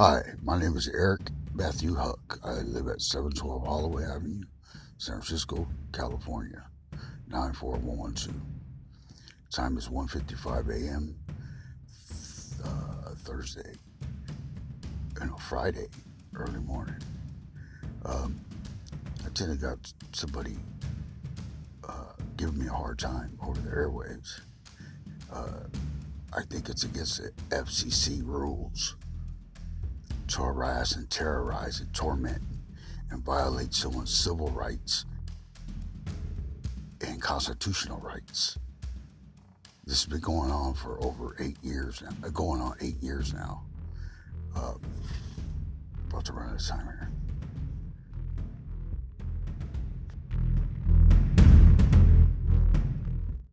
Hi, my name is Eric Matthew Huck. I live at 712 Holloway Avenue, San Francisco, California, 94112. Time is 1.55 a.m. Uh, Thursday, you know, Friday, early morning. Um, I tend to got somebody uh, giving me a hard time over the airwaves. Uh, I think it's against the FCC rules to harass and terrorize and torment and violate someone's civil rights and constitutional rights. This has been going on for over eight years now, uh, going on eight years now. Uh, about to run out of time here.